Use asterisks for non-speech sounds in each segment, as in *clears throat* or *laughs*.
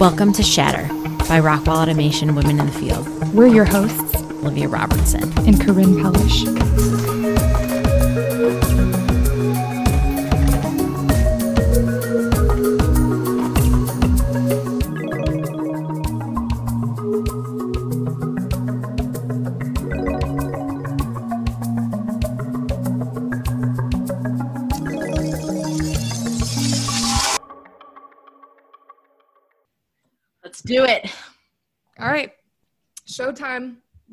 Welcome to Shatter by Rockwell Automation Women in the Field. We're your hosts, Olivia Robertson. and Corinne Pellish.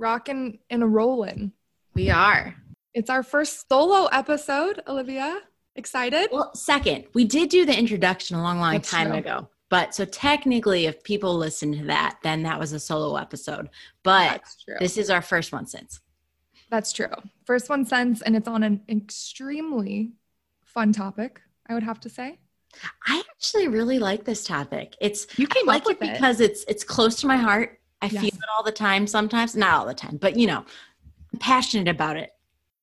Rocking and a rolling. We are. It's our first solo episode, Olivia. Excited? Well, second, we did do the introduction a long, long That's time true. ago. But so technically, if people listen to that, then that was a solo episode. But this is our first one since. That's true. First one since, and it's on an extremely fun topic, I would have to say. I actually really like this topic. It's You I like it it. because it's it's close to my heart. I feel it all the time sometimes, not all the time, but you know, I'm passionate about it.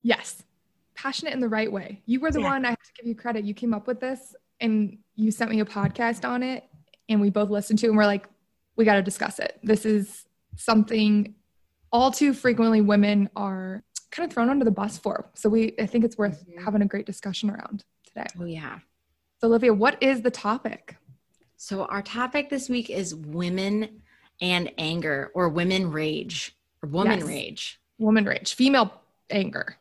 Yes. Passionate in the right way. You were the Yeah. one, I have to give you credit. You came up with this and you sent me a podcast on it, and we both listened to it and we're like, we got to discuss it. This is something all too frequently women are kind of thrown under the bus for. So we I think it's worth Mhm. having a great discussion around today. Oh yeah. So Olivia, what is the topic? So our topic this week is women and anger or women rage or woman Yes. rage. Woman rage, female anger,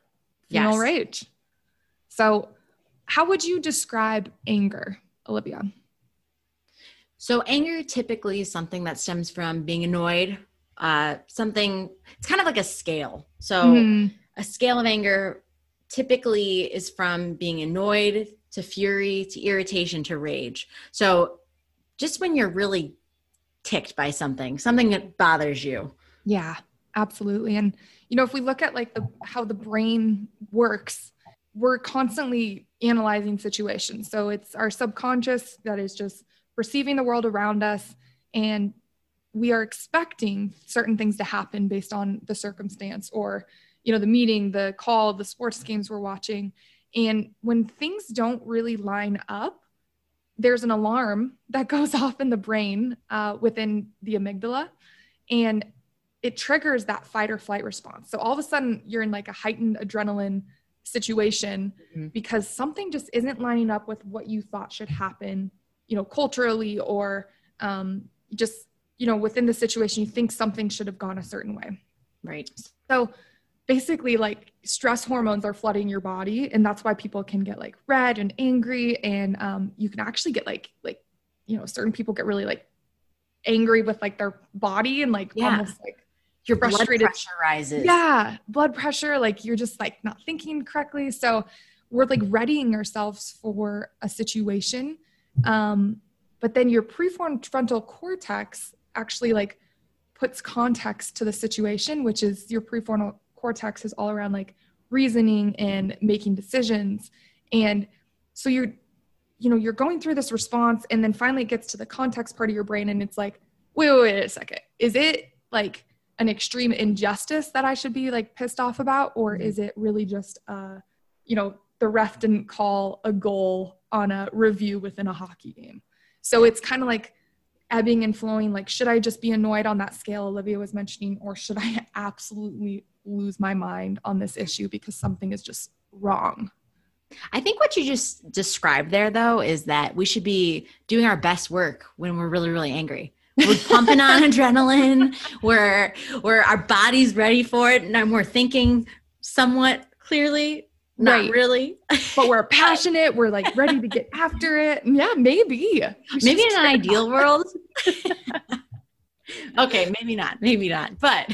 female Yes. rage. So how would you describe anger, Olivia? So anger typically is something that stems from being annoyed. Uh, something it's kind of like a scale. So Mhm. a scale of anger typically is from being annoyed to fury to irritation to rage. So just when you're really ticked by something, something that bothers you. Yeah, absolutely. And you know, if we look at like the how the brain works, we're constantly analyzing situations. So it's our subconscious that is just perceiving the world around us and we are expecting certain things to happen based on the circumstance or you know the meeting, the call, the sports games we're watching. And when things don't really line up, there's an alarm that *laughs* goes off in the brain uh, within the amygdala and it triggers that fight or flight response. So all of a sudden you're in like a heightened adrenaline situation Mhm. because something just isn't lining up with what you thought should happen, you know, culturally or um, just, you know, within the situation, you think something should have gone a certain way. Right. So basically like stress hormones are flooding your body and that's why people can get like red and angry and um, you can actually get like like you know certain people get really like angry with like their body and like Yeah. almost like Your blood Frustrated. pressure rises. yeah blood pressure like you're just like not thinking correctly so we're like readying ourselves for a situation um, but then your prefrontal cortex actually like puts context to the situation which is your prefrontal cortex is all around like reasoning and making decisions and so you're you know you're going through this response and then finally it gets to the context part of your brain and it's like wait wait, wait a second is it like an extreme injustice that I should be like pissed off about, or is it really just, uh, you know, the ref didn't call a goal on a review within a hockey game? So it's kind of like ebbing and flowing. Like, should I just be annoyed on that scale Olivia was mentioning, or should I *laughs* absolutely lose my mind on this issue because something is just wrong? I think what you just described there, though, is that we should be doing our best work when we're really, really angry. We're pumping on *laughs* adrenaline. We're we're our body's ready for it, and we're thinking somewhat clearly, not Right. really. But we're *laughs* passionate. We're like ready to get after it. Yeah, maybe. Maybe in an ideal world. *laughs* okay, maybe not. Maybe not. But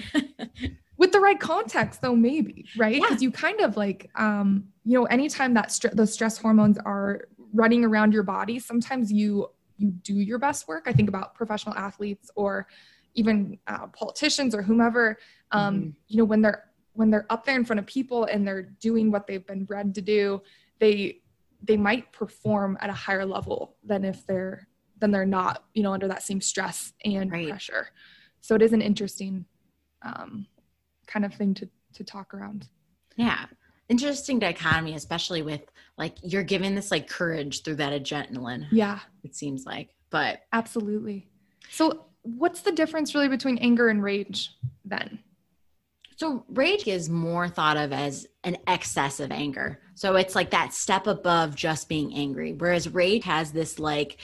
with the right context though maybe right Yeah. because you kind of like um you know anytime that stre- those stress hormones are running around your body sometimes you you do your best work i think about professional athletes or even uh, politicians or whomever um Mhm. you know when they're when they're up there in front of people and they're doing what they've been bred to do they they might perform at a higher level than if they're than they're not you know under that same stress and Right. pressure so it is an interesting um, kind of thing to to talk around yeah, interesting dichotomy, especially with like you're given this like courage through that adrenaline. yeah It seems like, but absolutely So, what's the difference really between anger and rage then? So, rage is more thought of as an excess of anger. So, it's like that step above just being angry. Whereas rage has this like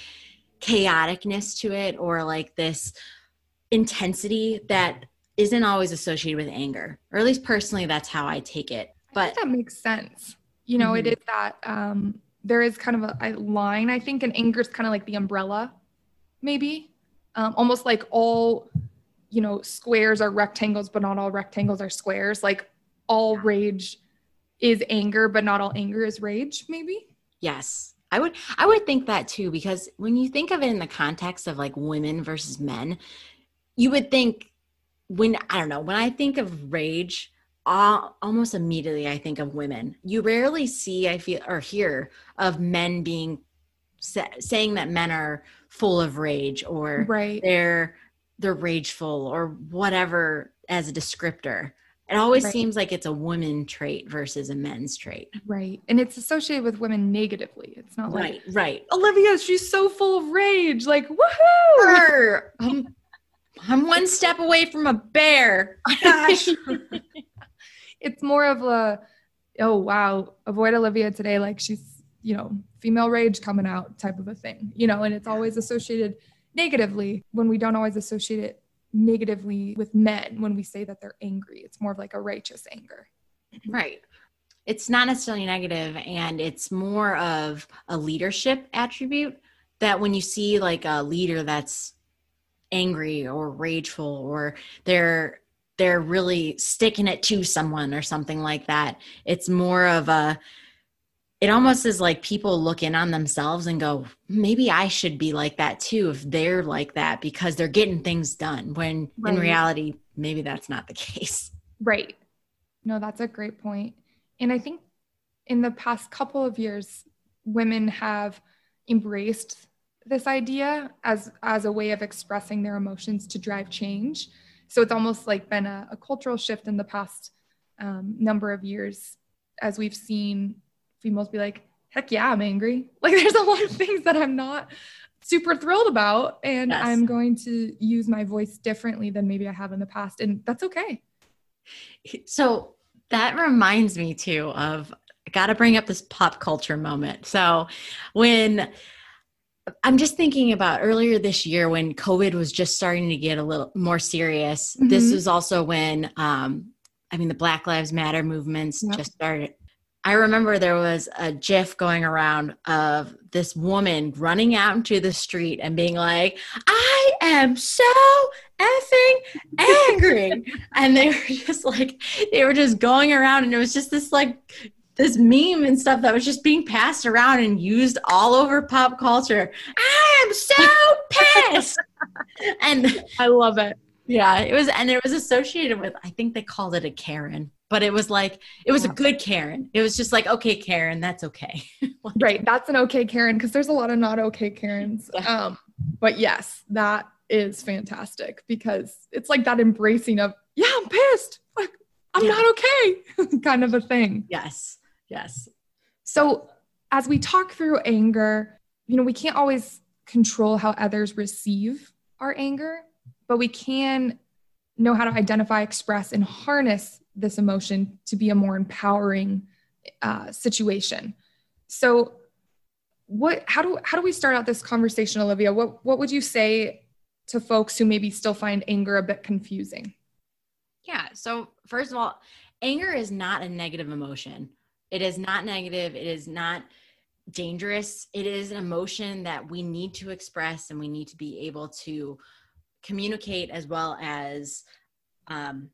chaoticness to it or like this intensity that isn't always associated with anger. Or at least personally, that's how I take it. But that makes sense. You know, mm-hmm. it is that um, there is kind of a, a line, I think, and anger is kind of like the umbrella, maybe. Um, almost like all you know squares are rectangles but not all rectangles are squares like all rage is anger but not all anger is rage maybe yes i would i would think that too because when you think of it in the context of like women versus men you would think when i don't know when i think of rage uh, almost immediately i think of women you rarely see i feel or hear of men being saying that men are full of rage or right. they're they're rageful or whatever as a descriptor. It always right. seems like it's a woman trait versus a men's trait. Right. And it's associated with women negatively. It's not like, right, right. Olivia, she's so full of rage. Like, woohoo! I'm, *laughs* I'm one step away from a bear. *laughs* Gosh. it's more of a, oh, wow, avoid Olivia today. Like she's, you know, female rage coming out type of a thing, you know, and it's always associated – negatively when we don't always associate it negatively with men when we say that they're angry. It's more of like a righteous anger. Right. It's not necessarily negative and it's more of a leadership attribute that when you see like a leader that's angry or rageful or they're they're really sticking it to someone or something like that, it's more of a it almost is like people look in on themselves and go, maybe I should be like that too if they're like that because they're getting things done. When right. in reality, maybe that's not the case. Right. No, that's a great. And I think in the past couple of years, women have embraced this idea as as a way of expressing their emotions to drive change. So it's almost like been a, a cultural shift in the past um, number of years as we've seen females be like, heck yeah, I'm angry. *laughs* Like there's a lot of things that I'm not super thrilled about. And yes. I'm going to use my voice differently than maybe I have in the past. And that's okay. So that reminds me too of I got to bring up this pop culture moment. So when I'm just thinking about earlier this year when COVID was just starting to get a little more serious. Mm-hmm. This was also when, um, I mean, the Black Lives Matter movements yep. just started I remember there was a GIF going around of this woman running out into the street and being like, I am so effing *laughs* angry. and they were just like, they were just going around and it was just this like, this meme and stuff that was just being passed around and used all over pop culture. I am so pissed. *laughs* and I love it. Yeah, it was, and it was associated with, I think they called it a Karen but it was like it was a good Karen. It was just like, okay, Karen, that's okay. *laughs* like, right. That's an okay Karen because there's a lot of not okay Karens. Um, but yes, that is fantastic because it's like that embracing of, yeah, I'm pissed. Like I'm yeah. not okay, *laughs* kind of a thing. Yes. Yes. So as we talk through anger, you know, we can't always control how others receive our anger, but we can know how to identify, express, and harness this emotion to be a more empowering uh, situation. So, what? How do how do we start out this conversation, Olivia? What what would you say to folks who maybe still find anger a bit confusing? Yeah. So first of all, anger is not a negative emotion. It is not negative. It is not dangerous. It is an emotion that we need to express and we need to be able to communicate as well as um,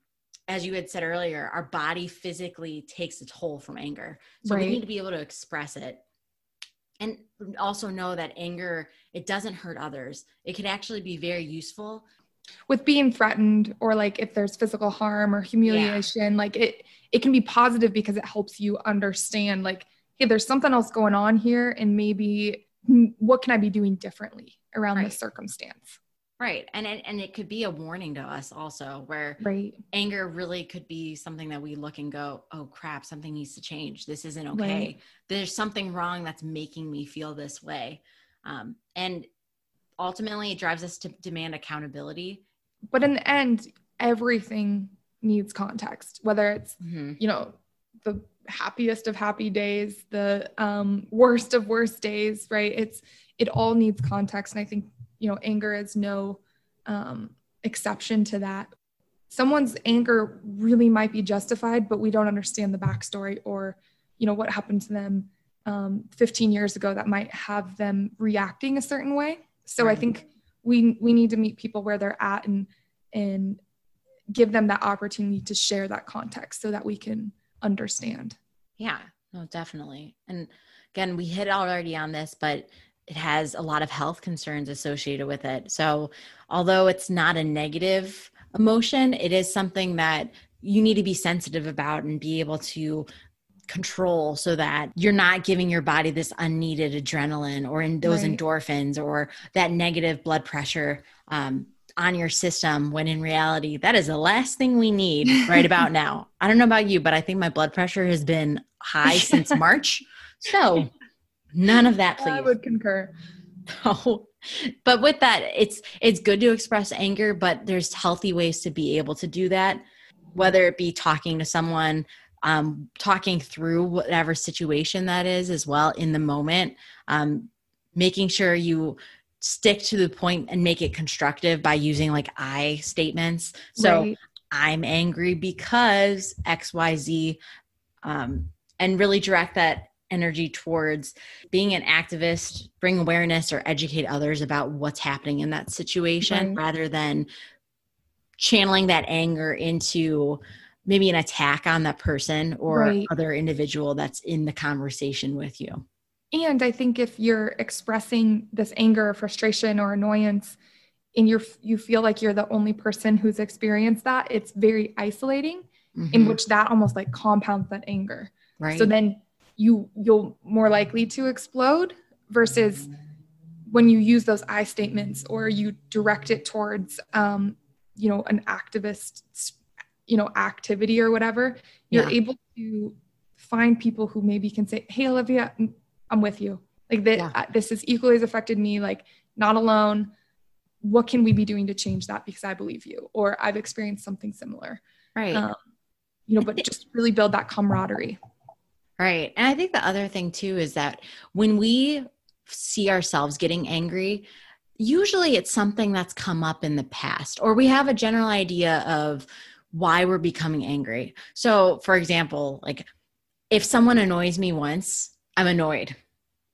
as you had said earlier, our body physically takes a toll from anger. So right. we need to be able to express it. And also know that anger, it doesn't hurt others. It can actually be very useful. With being threatened or like if there's physical harm or humiliation, yeah. like it it can be positive because it helps you understand like, hey, there's something else going on here and maybe what can I be doing differently around right. this circumstance? Right. And it, and it could be a warning to us also where right. anger really could be something that we look and go, "Oh crap, something needs to change. This isn't okay. Right. There's something wrong that's making me feel this way." Um, and ultimately it drives us to demand accountability. But in the end, everything needs context, whether it's, mm-hmm. you know, the happiest of happy days, the um, worst of worst days, right? It's, it all needs context. And I think, you know, anger is no um, exception to that. Someone's anger really might be justified, but we don't understand the backstory or, you know, what happened to them um, 15 years ago that might have them reacting a certain way. So right. I think we we need to meet people where they're at and and give them that opportunity to share that context so that we can understand. Yeah, no, definitely. And again, we hit already on this, but it has a lot of health concerns associated with it. So, although it's not a negative emotion, it is something that you need to be sensitive about and be able to control so that you're not giving your body this unneeded adrenaline or in those right. endorphins or that negative blood pressure um, on your system when in reality that is the last thing we need right about *laughs* now. I don't know about you but i think my blood pressure has been high since *laughs* march. So none of that please. i would concur. *laughs* Oh but with that it's it's good to express anger but there's healthy ways to be able to do that whether it be talking to someone um, talking through whatever situation that is as well in the moment, um, making sure you stick to the point and make it constructive by using like I statements. So right. I'm angry because XYZ, um, and really direct that energy towards being an activist, bring awareness or educate others about what's happening in that situation right. rather than channeling that anger into maybe an attack on that person or right. other individual that's in the conversation with you. And I think if you're expressing this anger or frustration or annoyance and you're you feel like you're the only person who's experienced that, it's very isolating mm-hmm. in which that almost like compounds that anger. Right. So then you you'll more likely to explode versus when you use those I statements or you direct it towards um, you know an activist you know activity or whatever you're yeah. able to find people who maybe can say hey olivia i'm with you. Like that yeah. Uh, this has equally as affected me like not alone. What can we be doing to change that because i believe you? Or i've experienced something similar. Right. Um, you know but just really build that camaraderie. Right. And i think the other thing too is that when we see ourselves getting angry usually it's something that's come up in the past or we have a general idea of why we're becoming angry. So, for example, like if someone annoys me once, I'm annoyed.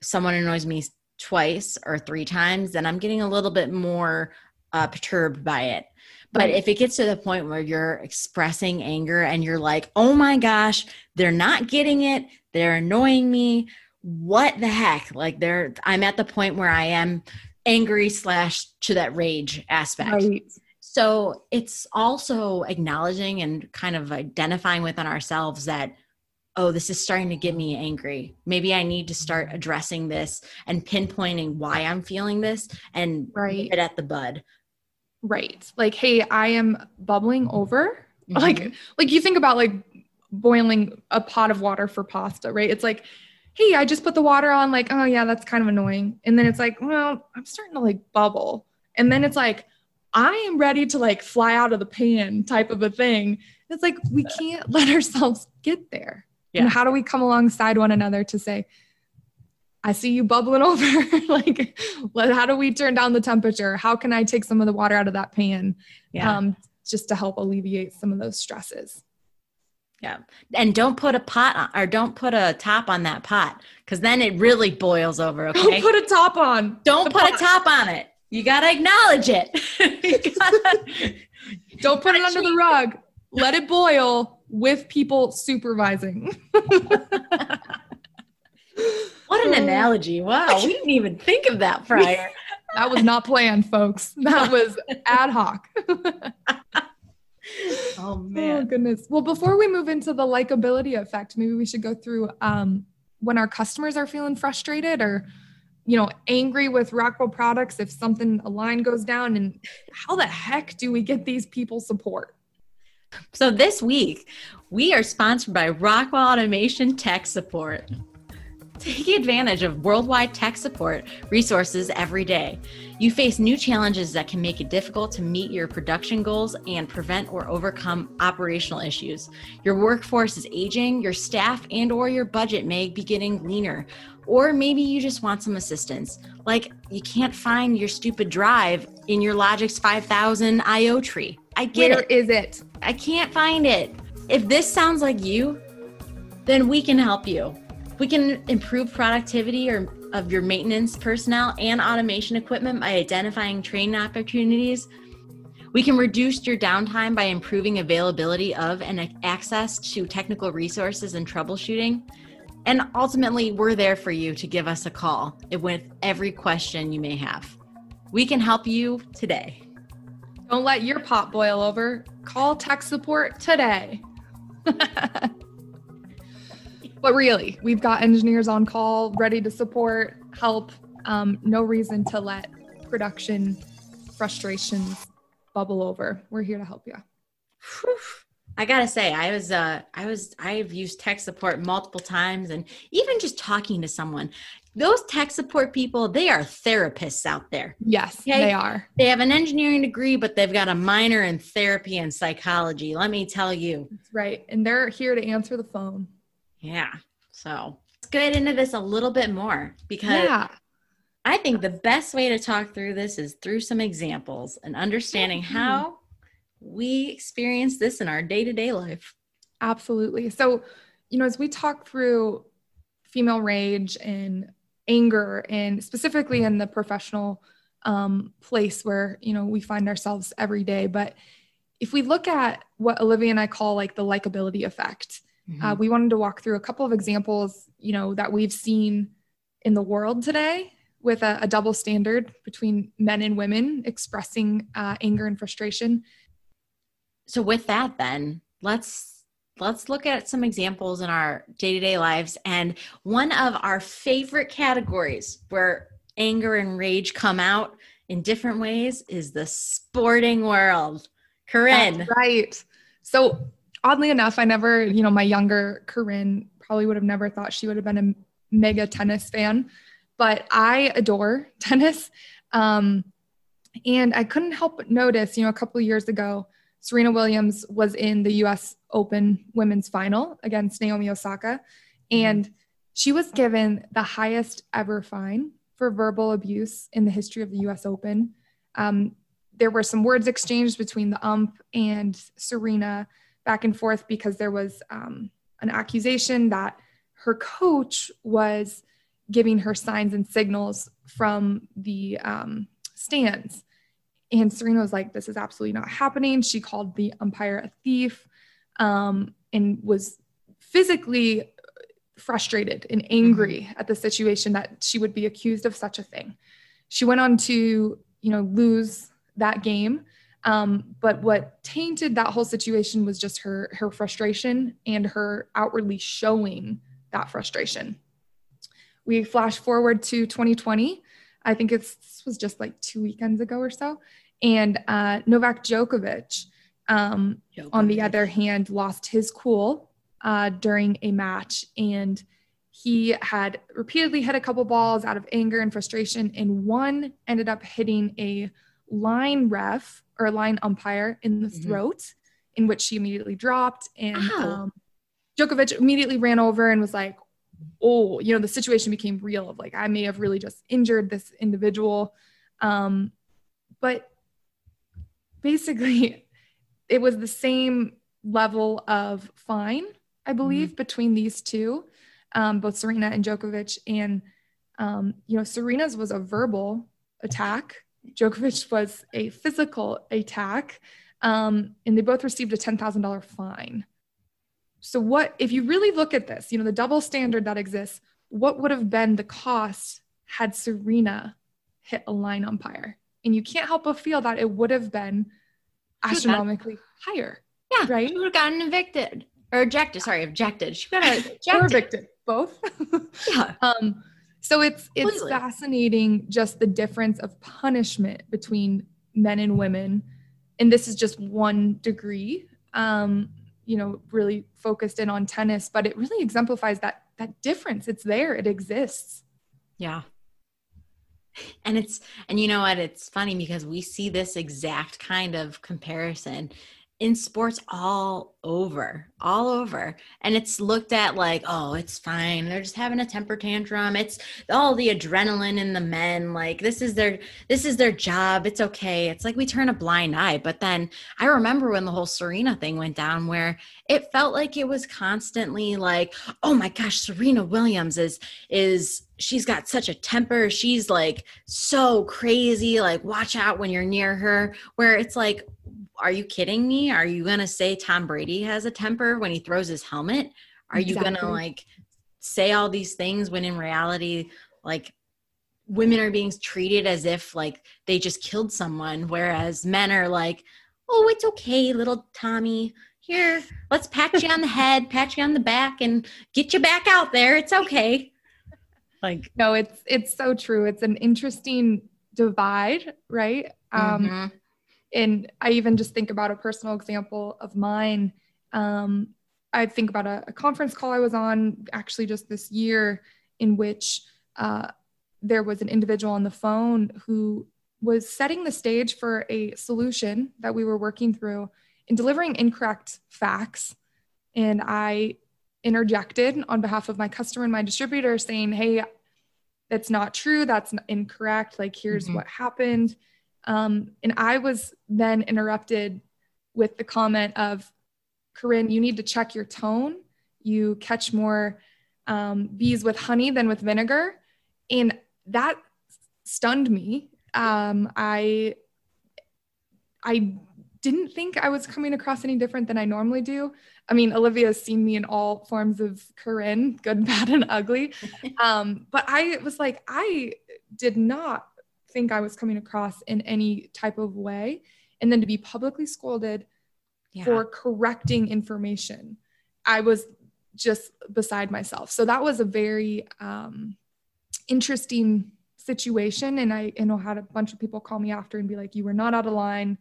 Someone annoys me twice or three times, then I'm getting a little bit more uh, perturbed by it. But right. if it gets to the point where you're expressing anger and you're like, oh my gosh, they're not getting it, they're annoying me, what the heck? Like they're I'm at the point where I am angry slash to that rage aspect. Right. So it's also acknowledging and kind of identifying within ourselves that, oh, this is starting to get me angry. Maybe I need to start addressing this and pinpointing why I'm feeling this and right. it at the bud. Right. Like, hey, I am bubbling over. *laughs* Mm-hmm. Like, like you think about like boiling a pot of water for pasta, right? It's like, hey, I just put the water on, like, oh yeah, that's kind of annoying. And then it's like, well, I'm starting to like bubble. And then it's like, I am ready to like fly out of the pan type of a thing. It's like we can't *laughs* let ourselves get there. Yeah. And how do we come alongside one another to say, I see you bubbling *laughs* over. like, how do we turn down the temperature? How can I take some of the water out of that pan? Yeah. Um, just to help alleviate some of those stresses. Yeah. And don't put a pot on, or don't put a top on that pot because then it really boils over. Okay. Don't put a top on. Don't put pot. a top on it you got to acknowledge it. *laughs* gotta, *laughs* Don't put it under the rug. Let it boil with people supervising. *laughs* what an analogy. Wow. We didn't even think of that prior. that was not planned, folks. That was ad hoc. oh man. Oh goodness. Well, before we move into the likability effect, maybe we should go through um, when our customers are feeling frustrated or you know, angry with Rockwell products if something a line goes down and how the heck do we get these people support? So this week, we are sponsored by Rockwell Automation Tech Support. Take advantage of worldwide tech support resources every day. You face new challenges that can make it difficult to meet your production goals and prevent or overcome operational issues. Your workforce is aging, your staff and or your budget may be getting leaner, or maybe you just want some assistance. Like you can't find your stupid drive in your Logix 5000 IO tree. I get Where it. is it? I can't find it. If this sounds like you, then we can help you. We can improve productivity or of your maintenance personnel and automation equipment by identifying training opportunities. We can reduce your downtime by improving availability of and access to technical resources and troubleshooting. And ultimately, we're there for you to give us a call with every question you may have. We can help you today. Don't let your pot boil over. Call tech support today. *laughs* but really, we've got engineers on call ready to support, help. Um, no reason to let production frustrations bubble over. We're here to help you. Whew. I gotta say, I was, uh, I was, I've used tech support multiple times, and even just talking to someone, those tech support people, they are therapists out there. Yes, Okay. they are. They have an engineering degree, but they've got a minor in therapy and psychology. Let me tell you. That's right. And they're here to answer the phone. Yeah. So let's get into this a little bit more because Yeah. I think the best way to talk through this is through some examples and understanding Mhm. how we experience this in our day to day life. Absolutely. So, you know, as we talk through female rage and anger, and specifically in the professional um, place where, you know, we find ourselves every day, but if we look at what Olivia and I call like the likability effect, uh, we wanted to walk through a couple of examples, you know, that we've seen in the world today with a, a double standard between men and women expressing uh, anger and frustration. so with that then let's let's look at some examples in our day-to-day lives and one of our favorite categories where anger and rage come out in different ways is the sporting world corinne That's right. So oddly enough, I never, you know, my younger Corinne probably would have never thought she would have been a mega tennis fan, but I adore *laughs* tennis. Um, and I couldn't help but notice, you know, a couple of years ago, Serena Williams was in the US Open women's final against Naomi Osaka. And she was given the highest ever fine for verbal abuse in the history of the US Open. Um, there were some words exchanged between the ump and Serena back and forth because there was um, an accusation that her coach was giving her signs and signals from the um, stands. And Serena was like, This is absolutely not happening. She called the umpire a thief um, and was physically frustrated and angry at the situation that she would be accused of such a thing. She went on to, you know, lose that game. Um, but what tainted that whole situation was just her her frustration and her outwardly showing that frustration. We flash forward to 2020. I think it's this was just like two weekends ago or so, and uh, Novak Djokovic, um, on the other hand, lost his cool uh, during a match, and he had repeatedly hit a couple balls out of anger and frustration, and one ended up hitting a line ref or a line umpire in the Mhm. throat, in which she immediately dropped. And um, Djokovic immediately ran over and was like, "Oh, you know, the situation became real of like I may have really just injured this individual." Um, but basically, *laughs* it was the same level of fine, I believe, between these two, um, both Serena and Djokovic. And um, you know, Serena's was a verbal attack. Djokovic was a physical attack, um, and they both received a ten thousand dollar fine. So, what if you really look at this? You know, the double standard that exists. What would have been the cost had Serena hit a line umpire? And you can't help but feel that it would have been astronomically higher, yeah right? she would have gotten evicted or ejected sorry ejected she got *laughs* ejected. or evicted, both. *laughs* yeah um, so it's it's Completely. fascinating just the difference of punishment between men and women, and this is just one degree. Um, you know, really focused in on tennis, but it really exemplifies that that difference. It's there. It exists. Yeah. And it's, and you know what? It's funny because we see this exact kind of comparison in sports all over, all over. And it's looked at like, oh, it's fine. They're just having a temper tantrum. It's all the adrenaline in the men. Like this is their this is their job. It's okay. It's like we turn a blind eye. But then I remember when the whole Serena thing went down where it felt like it was constantly like, oh my gosh, Serena Williams is is she's got such a temper. She's like so crazy. Like watch out when you're near her. Where it's like are you kidding me? Are you going to say Tom Brady has a temper when he throws his helmet? Are exactly. you going to like say all these things when in reality, like women are being treated as if like they just killed someone, whereas men are like, oh, it's okay, little Tommy. Here, let's pat you on the head, pat you on the back, and get you back out there. It's okay. Like, no, it's it's so true. It's an interesting divide, right? Um, mm-hmm and I even just think about a personal example of mine. Um, I think about a, a, conference call I was on actually just this year, in which uh, there was an individual on the phone who was setting the stage for a solution that we were working through and delivering incorrect facts. And I interjected on behalf of my customer and my distributor saying, Hey, that's not true. That's incorrect. Like, here's mm-hmm. what happened. Um, and I was then interrupted with the comment of, Corinne, you need to check your tone. You catch more um, bees with honey than with vinegar. And that stunned me. Um, I, I didn't think I was coming across any different than I normally do. I mean, Olivia has seen me in all forms of Corinne, good, *laughs* bad, and ugly. *laughs* Um, but I was like, I did not think I was coming across in any type of way. And then to be publicly scolded yeah. for correcting information, I was just beside myself. So that was a very um, interesting situation. And I, you know, had a bunch of people call me after and be like, you were not out of line.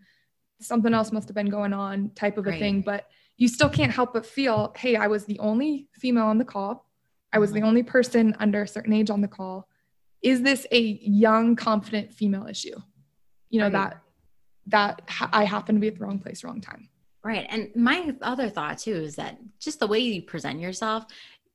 Something else must have been going on, type of a right. thing. But you still can't help but feel, hey, I was the only female on the call. I was the mm-hmm. only person under a certain age on the call is this a young confident female issue? You know right. that that ha- i happen to be at the wrong place wrong time. Right. And my other thought too is that just the way you present yourself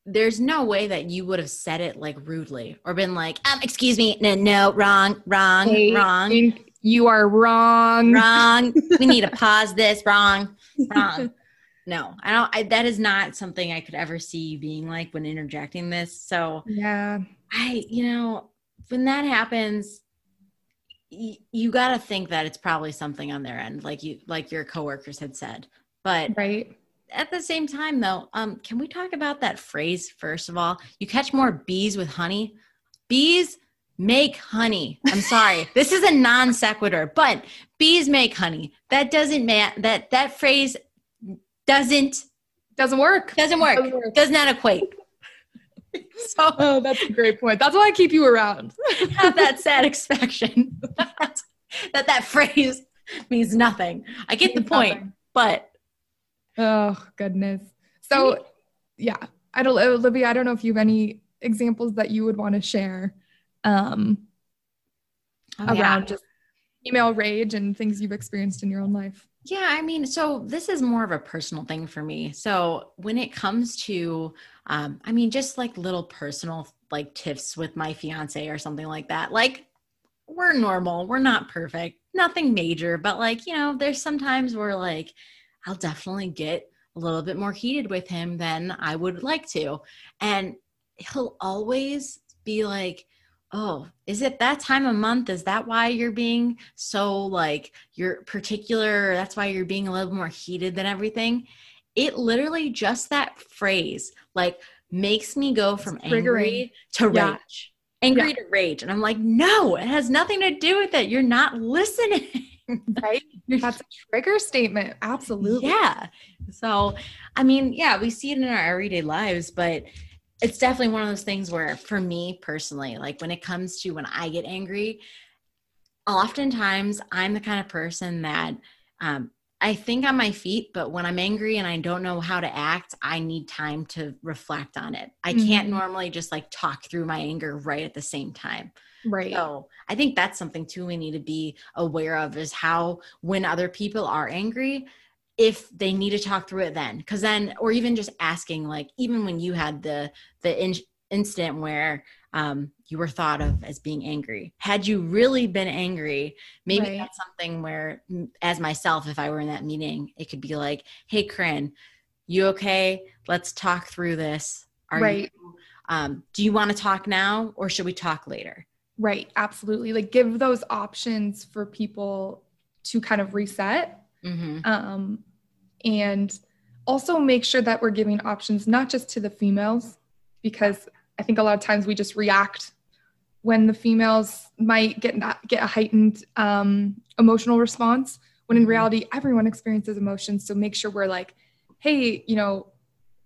there's no way that you would have said it like rudely or been like um excuse me no no wrong wrong hey, wrong. you are wrong. Wrong. *laughs* We need to pause this. Wrong. Wrong. *laughs* No i don't I, that is not something i could ever see you being like when interjecting this. So yeah. I you know when that happens y- you got to think that it's probably something on their end like you like your coworkers had said. But right. at the same time though um can we talk about that phrase first of all? You catch more bees with honey? Bees make honey. I'm sorry. *laughs* This is a non sequitur but bees make honey. That doesn't ma- that that phrase doesn't doesn't work. Doesn't work, doesn't work. does not equate *laughs* so oh, that's a great point. That's why I keep you around. *laughs* have that satisfaction *laughs* that, that that phrase means nothing. I get the point, nothing. but oh goodness. So yeah, I don't, Olivia. I don't know if you have any examples that you would want to share um, oh, around yeah. just email rage and things you've experienced in your own life. Yeah, I mean, so this is more of a personal thing for me. So when it comes to, um, I mean, just like little personal like tiffs with my fiance or something like that, like we're normal, we're not perfect, nothing major, but like, you know, there's sometimes where like I'll definitely get a little bit more heated with him than I would like to. And he'll always be like, oh is it that time of month? Is that why you're being so like you're particular that's why you're being a little more heated than everything? It literally just that phrase like makes me go from angry to yeah. rage. Angry yeah. to rage. And i'm like no it has nothing to do with it. You're not listening. *laughs* Right? That's a trigger statement. Absolutely. Yeah. So i mean yeah we see it in our everyday lives but it's definitely one of those things where for me personally like when it comes to when i get angry oftentimes i'm the kind of person that um, I think on my feet, but when I'm angry and I don't know how to act, I need time to reflect on it. I can't Mhm. normally just like talk through my anger right at the same time. Right. So I think that's something too we need to be aware of is how when other people are angry, if they need to talk through it then, because then, or even just asking, like even when you had the the in, incident where um, you were thought of as being angry, had you really been angry, maybe Right. that's something where, as myself, if I were in that meeting, it could be like, "Hey, Corinne, you okay? Let's talk through this. Are Right. you? Um, do you want to talk now, or should we talk later?" Right. Absolutely. Like give those options for people to kind of reset. Mm-hmm. Um, and also make sure that we're giving options not just to the females, because I think a lot of times we just react when the females might get get a heightened um, emotional response. When in Mhm. reality, everyone experiences emotions. So make sure we're like, hey, you know,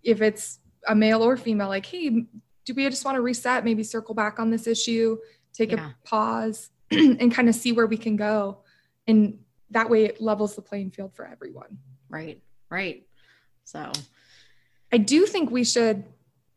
if it's a male or female, like, hey, do we just want to reset? Maybe circle back on this issue, take Yeah. a pause, *clears throat* and kind of see where we can go. And that way, it levels the playing field for everyone. Right, right. So, I do think we should,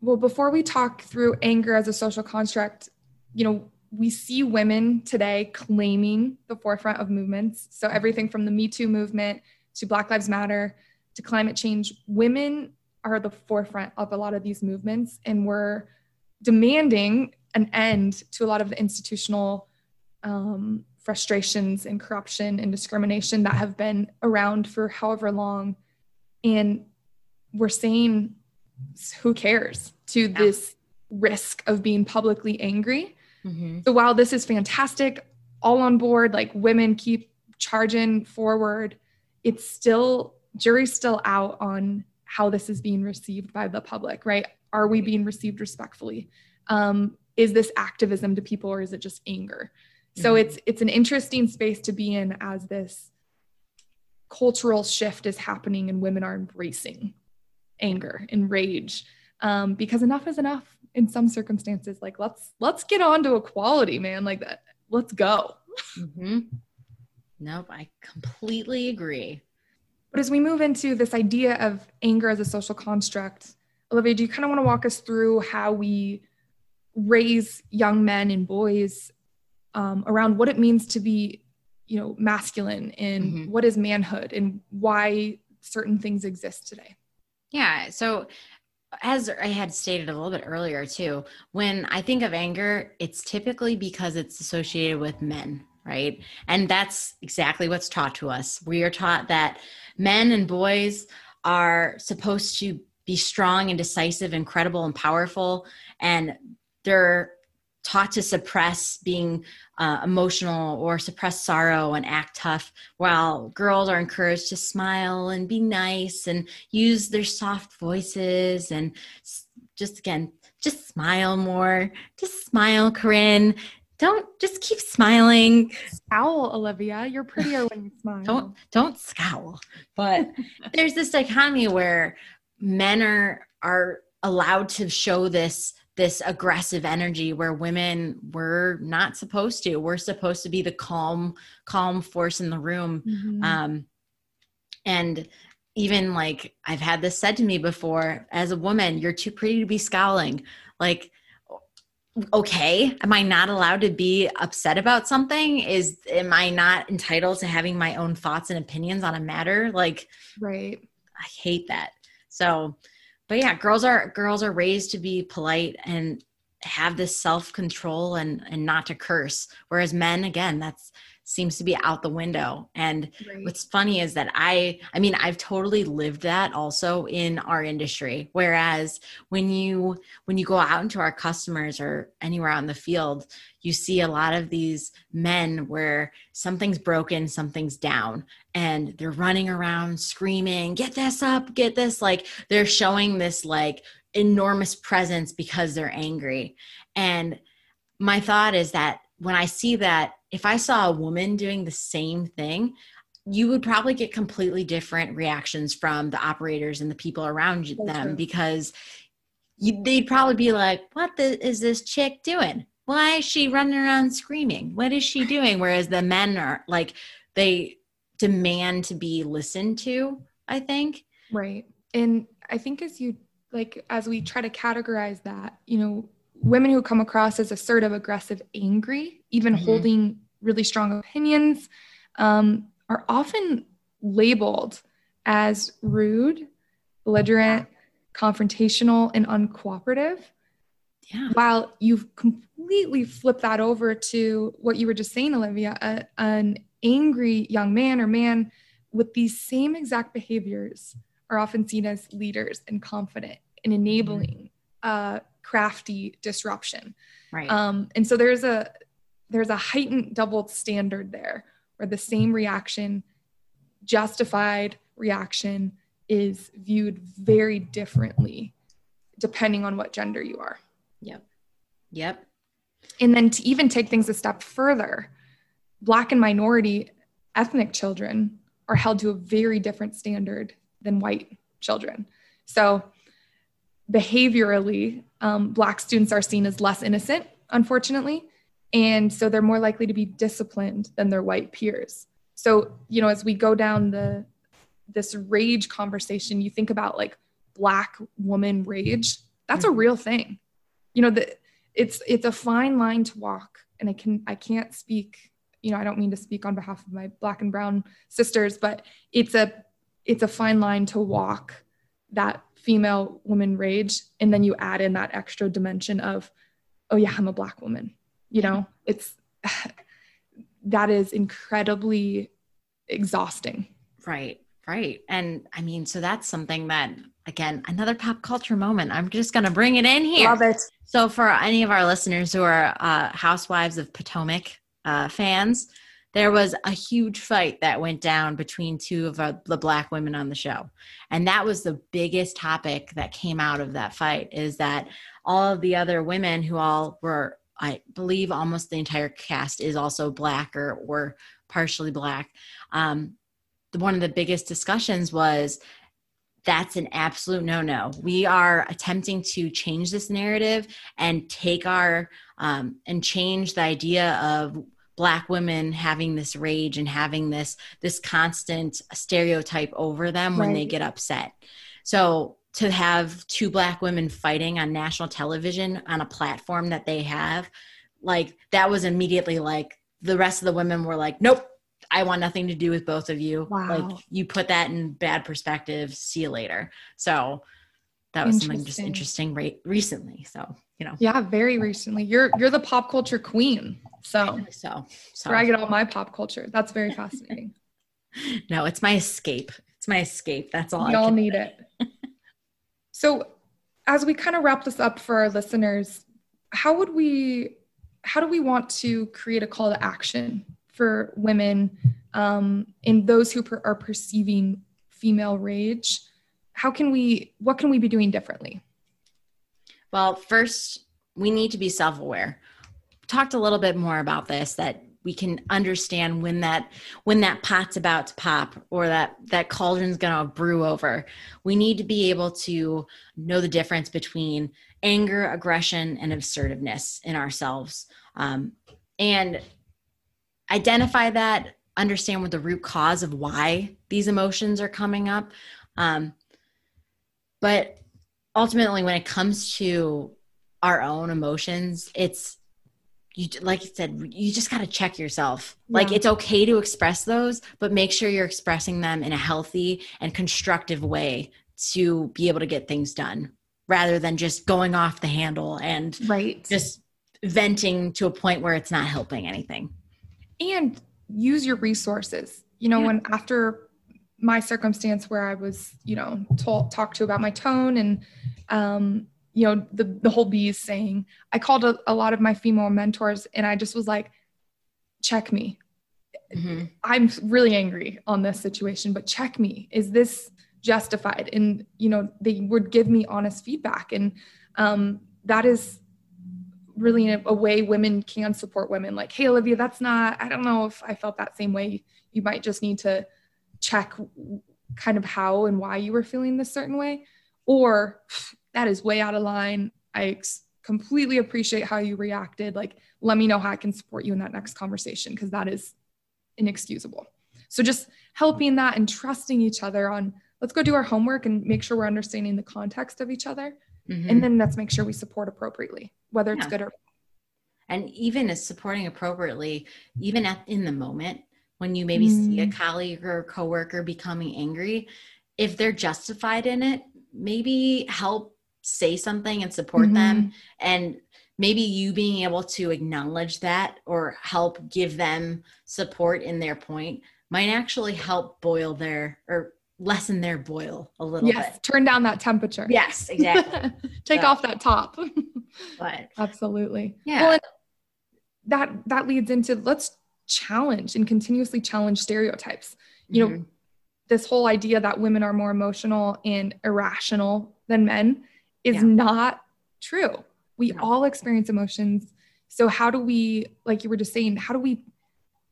well, before we talk through anger as a social construct, you know, we see women today claiming the forefront of movements. So everything from the Me Too movement to Black Lives Matter to climate change, women are the forefront of a lot of these movements. And we're demanding an end to a lot of the institutional um, frustrations and corruption and discrimination that have been around for however long. And we're saying, who cares to this risk of being publicly angry. mhm. So while this is fantastic, all on board, like women keep charging forward, it's still, jury's still out on how this is being received by the public, right? Are we being received respectfully? Um, is this activism to people or is it just anger? So it's it's an interesting space to be in as this cultural shift is happening and women are embracing anger and rage. Um, because enough is enough in some circumstances. Like let's let's get on to equality man. Like that let's go. Mhm. Nope, I completely agree. but as we move into this idea of anger as a social construct olivia do you kind of want to walk us through how we raise young men and boys um, around what it means to be you know masculine and Mhm. what is manhood and why certain things exist today Yeah. So, as I had stated a little bit earlier, too, when I think of anger, it's typically because it's associated with men, right? And that's exactly what's taught to us. We are taught that men and boys are supposed to be strong and decisive and credible and powerful. And they're taught to suppress being uh, emotional or suppress sorrow and act tough, while girls are encouraged to smile and be nice and use their soft voices and just again just smile more just smile corinne don't just keep smiling Owl, Olivia. You're prettier when you *laughs* smile. don't don't scowl but *laughs* there's this dichotomy where men are are allowed to show this this aggressive energy where women were not supposed to we're supposed to be the calm calm force in the room. Mhm. um and even like i've had this said to me before as a woman you're too pretty to be scowling. Like okay am i not allowed to be upset about something? Is am i not entitled to having my own thoughts and opinions on a matter? Like right. i hate that. So but yeah girls are girls are raised to be polite and have this self-control and and not to curse. Whereas men again that's seems to be out the window. And right. what's funny is that i i mean i've totally lived that also in our industry. Whereas when you when you go out into our customers or anywhere out in the field you see a lot of these men where something's broken something's down and they're running around screaming get this up get this like they're showing this like enormous presence because they're angry. And my thought is that when i see that if i saw a woman doing the same thing you would probably get completely different reactions from the operators and the people around them because you, they'd probably be like what the, is this chick doing why is she running around screaming what is she doing whereas the men are like they demand to be listened to, I think. Right. And I think as you like, as we try to categorize that, you know, women who come across as assertive, aggressive, angry, even mm-hmm. holding really strong opinions, um, are often labeled as rude, belligerent, confrontational, and uncooperative. Yeah. While you've completely flipped that over to what you were just saying, Olivia, a, an angry young man or man with these same exact behaviors are often seen as leaders and confident and enabling mm-hmm. uh, crafty disruption. Right. Um, and so there's a there's a heightened double standard there where the same reaction, justified reaction, is viewed very differently depending on what gender you are. Yep. Yep. And then to even take things a step further, Black and minority ethnic children are held to a very different standard than white children. So, behaviorally, um, Black students are seen as less innocent, unfortunately. And so they're more likely to be disciplined than their white peers. So, you know, as we go down the this rage conversation, you think about like black woman rage. That's mm-hmm. a real thing. You know, that it's it's a fine line to walk. And I can I can't speak you know, I don't mean to speak on behalf of my black and brown sisters, but it's a it's a fine line to walk that female woman rage and then you add in that extra dimension of oh yeah, I'm a black woman. You know, it's *sighs* that is incredibly exhausting. Right. Right. And I mean, so that's something that again, another pop culture moment. I'm just going to bring it in here. Love it. So for any of our listeners who are uh, housewives of Potomac, uh, fans, there was a huge fight that went down between two of uh, the black women on the show and that was the biggest topic that came out of that fight is that all of the other women who all were i believe almost the entire cast is also black or were partially black um, one of the biggest discussions was that's an absolute no no. We are attempting to change this narrative and take our um, and change the idea of black women having this rage and having this this constant stereotype over them right. when they get upset. So to have two black women fighting on national television on a platform that they have, like that was immediately like the rest of the women were like, nope, I want nothing to do with both of you. Wow. Like you put that in bad perspective. See you later. So that was something just interesting right recently. So, you know. Yeah, very recently. You're you're the pop culture queen. So so, so. where I get all my pop culture. That's very fascinating. *laughs* *laughs* no, it's my escape. It's my escape. That's all. We all need it. so as we kind of wrap this up for our listeners, how would we how do we want to create a call to action for women um, and those who per- are perceiving female rage how can we what can we be doing differently? Well first we need to be self-aware. Talked a little bit more about this that we can understand when that when that pot's about to pop or that that cauldron's going to brew over. We need to be able to know the difference between anger aggression and assertiveness in ourselves. Um, and identify that understand what the root cause of why these emotions are coming up. Um, but ultimately when it comes to our own emotions it's you like you said you just got to check yourself. Yeah. like it's okay to express those but make sure you're expressing them in a healthy and constructive way to be able to get things done rather than just going off the handle and right. just venting to a point where it's not helping anything and use your resources. You know yeah. when after my circumstance where i was you know told talked to about my tone and um you know the the whole bees saying i called a, a lot of my female mentors and i just was like check me. Mm-hmm. i'm really angry on this situation but check me. Is this justified? And you know they would give me honest feedback. And um, that is really a, a way women can support women. Like hey olivia that's not i don't know if i felt that same way. You might just need to check kind of how and why you were feeling this certain way. Or that is way out of line. I ex- completely appreciate how you reacted. Like let me know how i can support you in that next conversation because that is inexcusable. So just helping that and trusting each other on let's go do our homework and make sure we're understanding the context of each other. Mm-hmm. And then let's make sure we support appropriately, whether it's yeah. good or and even as supporting appropriately, even at in the moment when you maybe mm. see a mm. colleague or coworker becoming angry, if they're justified in it, maybe help say something and support mm-hmm. them and maybe you being able to acknowledge that or help give them support in their point might actually help boil their or lessen their boil a little yes, bit. turn down that temperature. Yes, exactly. *laughs* Take so, off that top. *laughs* but *laughs* absolutely. Yeah. Well, that that leads into let's challenge and continuously challenge stereotypes. You mm-hmm. know, this whole idea that women are more emotional and irrational than men is yeah. not true. We no. all experience emotions. So how do we like you were just saying, how do we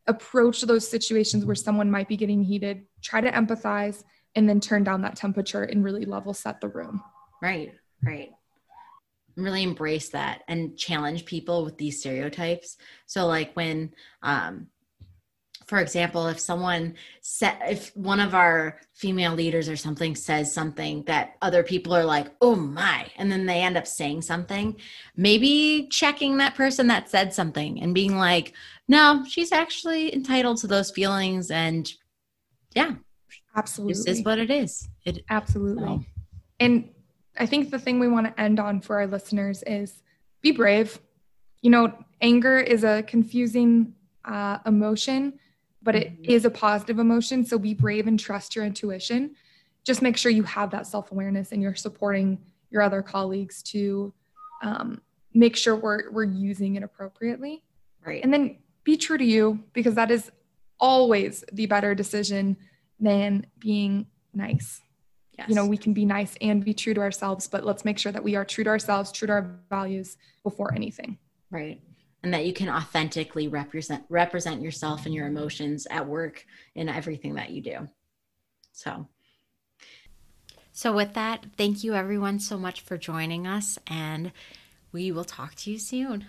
approach those situations where someone might be getting heated, try to empathize and then turn down that temperature and really level set the room. Right, right. Really embrace that and challenge people with these stereotypes. So, like when, um, for example, if someone said, if one of our female leaders or something says something that other people are like, oh my, and then they end up saying something, maybe checking that person that said something and being like, no, she's actually entitled to those feelings. And yeah, Absolutely. This is what it is. It absolutely. So. And I think the thing we want to end on for our listeners is be brave. You know, anger is a confusing uh, emotion, but it mm-hmm. is a positive emotion. So be brave and trust your intuition. Just make sure you have that self awareness and you're supporting your other colleagues to um, make sure we're we're using it appropriately. Right. And then be true to you because that is always the better decision than being nice. Yes. You know, we can be nice and be true to ourselves, but let's make sure that we are true to ourselves, true to our values before anything. Right. And that you can authentically represent represent yourself and your emotions at work in everything that you do. So so with that, thank you everyone so much for joining us and we will talk to you soon.